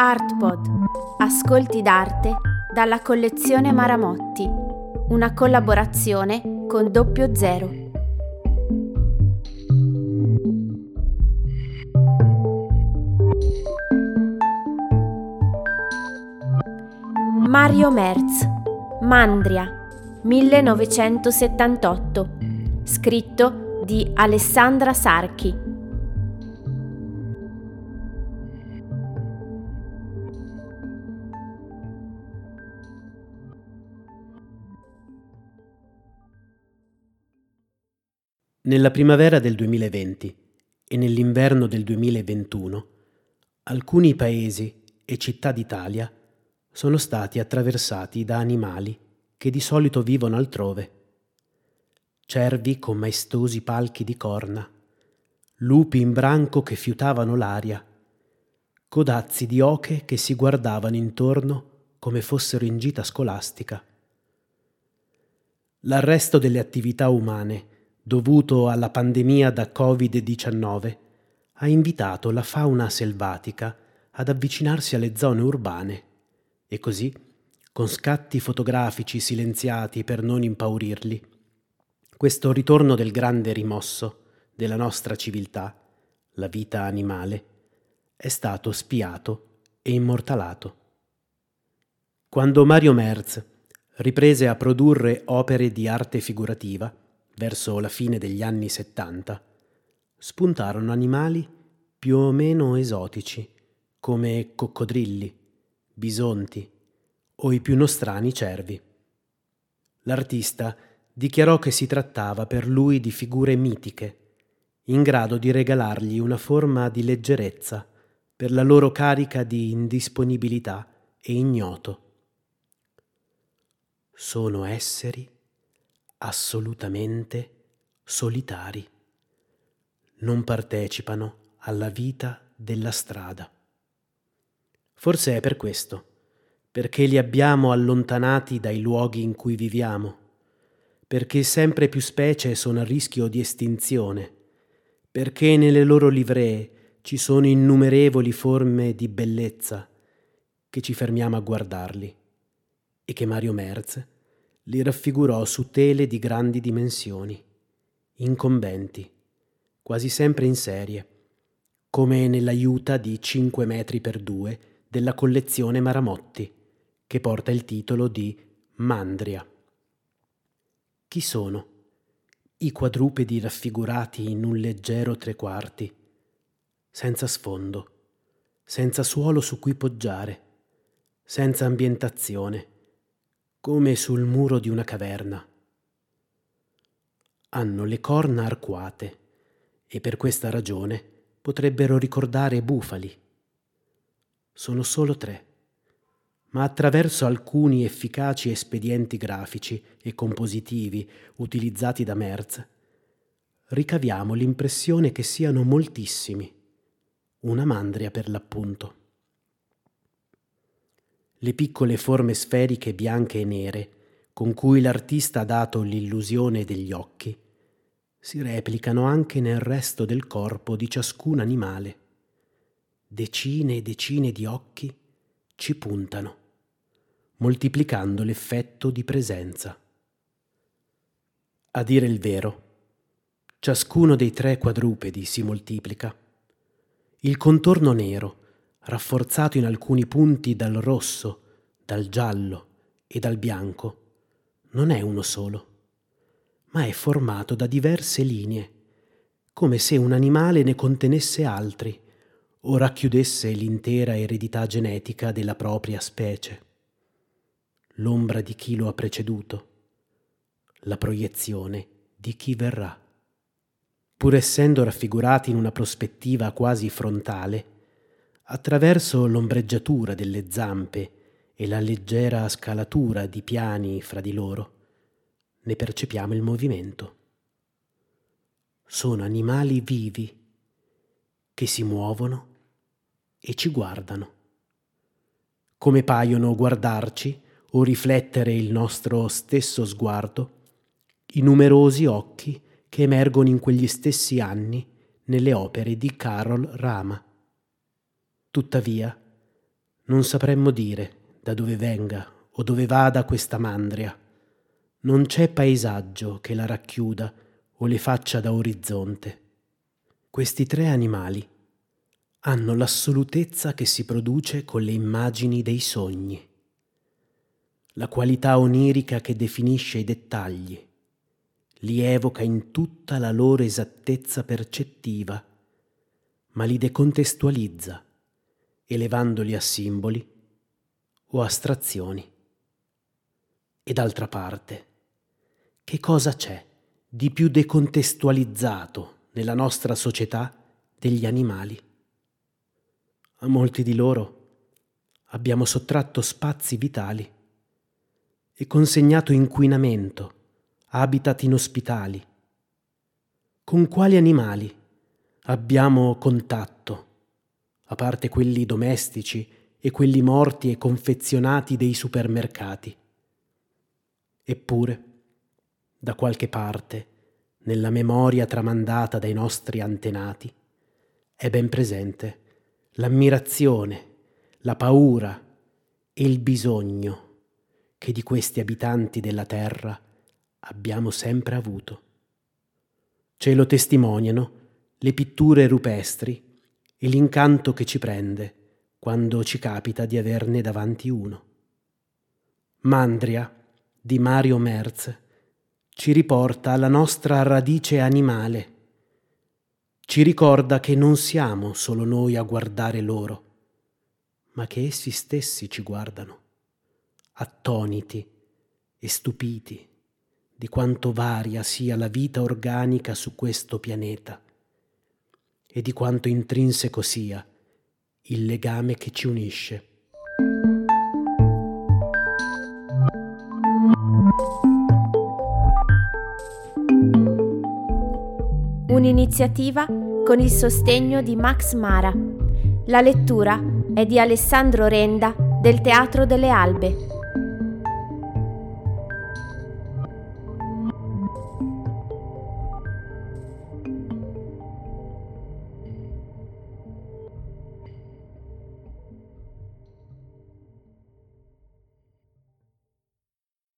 Artpod. Ascolti d'arte dalla collezione Maramotti. Una collaborazione con Doppio Zero. Mario Merz. Mandria. 1978. Scritto di Alessandra Sarchi. Nella primavera del 2020 e nell'inverno del 2021 alcuni paesi e città d'Italia sono stati attraversati da animali che di solito vivono altrove. Cervi con maestosi palchi di corna, lupi in branco che fiutavano l'aria, codazzi di oche che si guardavano intorno come fossero in gita scolastica. L'arresto delle attività umane dovuto alla pandemia da Covid-19, ha invitato la fauna selvatica ad avvicinarsi alle zone urbane e così, con scatti fotografici silenziati per non impaurirli, questo ritorno del grande rimosso della nostra civiltà, la vita animale, è stato spiato e immortalato. Quando Mario Merz riprese a produrre opere di arte figurativa, verso la fine degli anni 70, spuntarono animali più o meno esotici, come coccodrilli, bisonti o i più nostrani cervi. L'artista dichiarò che si trattava per lui di figure mitiche, in grado di regalargli una forma di leggerezza per la loro carica di indisponibilità e ignoto. Sono esseri assolutamente solitari. Non partecipano alla vita della strada. Forse è per questo, perché li abbiamo allontanati dai luoghi in cui viviamo, perché sempre più specie sono a rischio di estinzione, perché nelle loro livree ci sono innumerevoli forme di bellezza che ci fermiamo a guardarli e che Mario Merz li raffigurò su tele di grandi dimensioni, incombenti, quasi sempre in serie, come nell'aiuta di 5 metri per 2 della collezione Maramotti, che porta il titolo di Mandria. Chi sono? I quadrupedi raffigurati in un leggero tre quarti, senza sfondo, senza suolo su cui poggiare, senza ambientazione come sul muro di una caverna. Hanno le corna arcuate e per questa ragione potrebbero ricordare bufali. Sono solo tre, ma attraverso alcuni efficaci espedienti grafici e compositivi utilizzati da Merz, ricaviamo l'impressione che siano moltissimi, una mandria per l'appunto. Le piccole forme sferiche bianche e nere, con cui l'artista ha dato l'illusione degli occhi, si replicano anche nel resto del corpo di ciascun animale. Decine e decine di occhi ci puntano, moltiplicando l'effetto di presenza. A dire il vero, ciascuno dei tre quadrupedi si moltiplica. Il contorno nero, rafforzato in alcuni punti dal rosso, dal giallo e dal bianco, non è uno solo, ma è formato da diverse linee, come se un animale ne contenesse altri o racchiudesse l'intera eredità genetica della propria specie. L'ombra di chi lo ha preceduto, la proiezione di chi verrà. Pur essendo raffigurati in una prospettiva quasi frontale, Attraverso l'ombreggiatura delle zampe e la leggera scalatura di piani fra di loro, ne percepiamo il movimento. Sono animali vivi che si muovono e ci guardano. Come paiono guardarci o riflettere il nostro stesso sguardo i numerosi occhi che emergono in quegli stessi anni nelle opere di Carol Rama. Tuttavia, Non sapremmo dire da dove venga o dove vada questa mandria. Non c'è paesaggio che la racchiuda o le faccia da orizzonte. Questi tre animali hanno l'assolutezza che si produce con le immagini dei sogni, la qualità onirica che definisce i dettagli, li evoca in tutta la loro esattezza percettiva, ma li decontestualizza, elevandoli a simboli o astrazioni. E d'altra parte, che cosa c'è di più decontestualizzato nella nostra società degli animali? A molti di loro abbiamo sottratto spazi vitali e consegnato inquinamento habitat inospitali. Con quali animali abbiamo contatto, a parte quelli domestici e quelli morti e confezionati dei supermercati? Eppure, da qualche parte, nella memoria tramandata dai nostri antenati, è ben presente l'ammirazione, la paura e il bisogno che di questi abitanti della terra abbiamo sempre avuto. Ce lo testimoniano le pitture rupestri e l'incanto che ci prende quando ci capita di averne davanti uno. Mandria di Mario Merz ci riporta alla nostra radice animale, ci ricorda che non siamo solo noi a guardare loro, ma che essi stessi ci guardano, attoniti e stupiti di quanto varia sia la vita organica su questo pianeta e di quanto intrinseco sia il legame che ci unisce. Un'iniziativa con il sostegno di Max Mara. La lettura è di Alessandro Renda del Teatro delle Albe.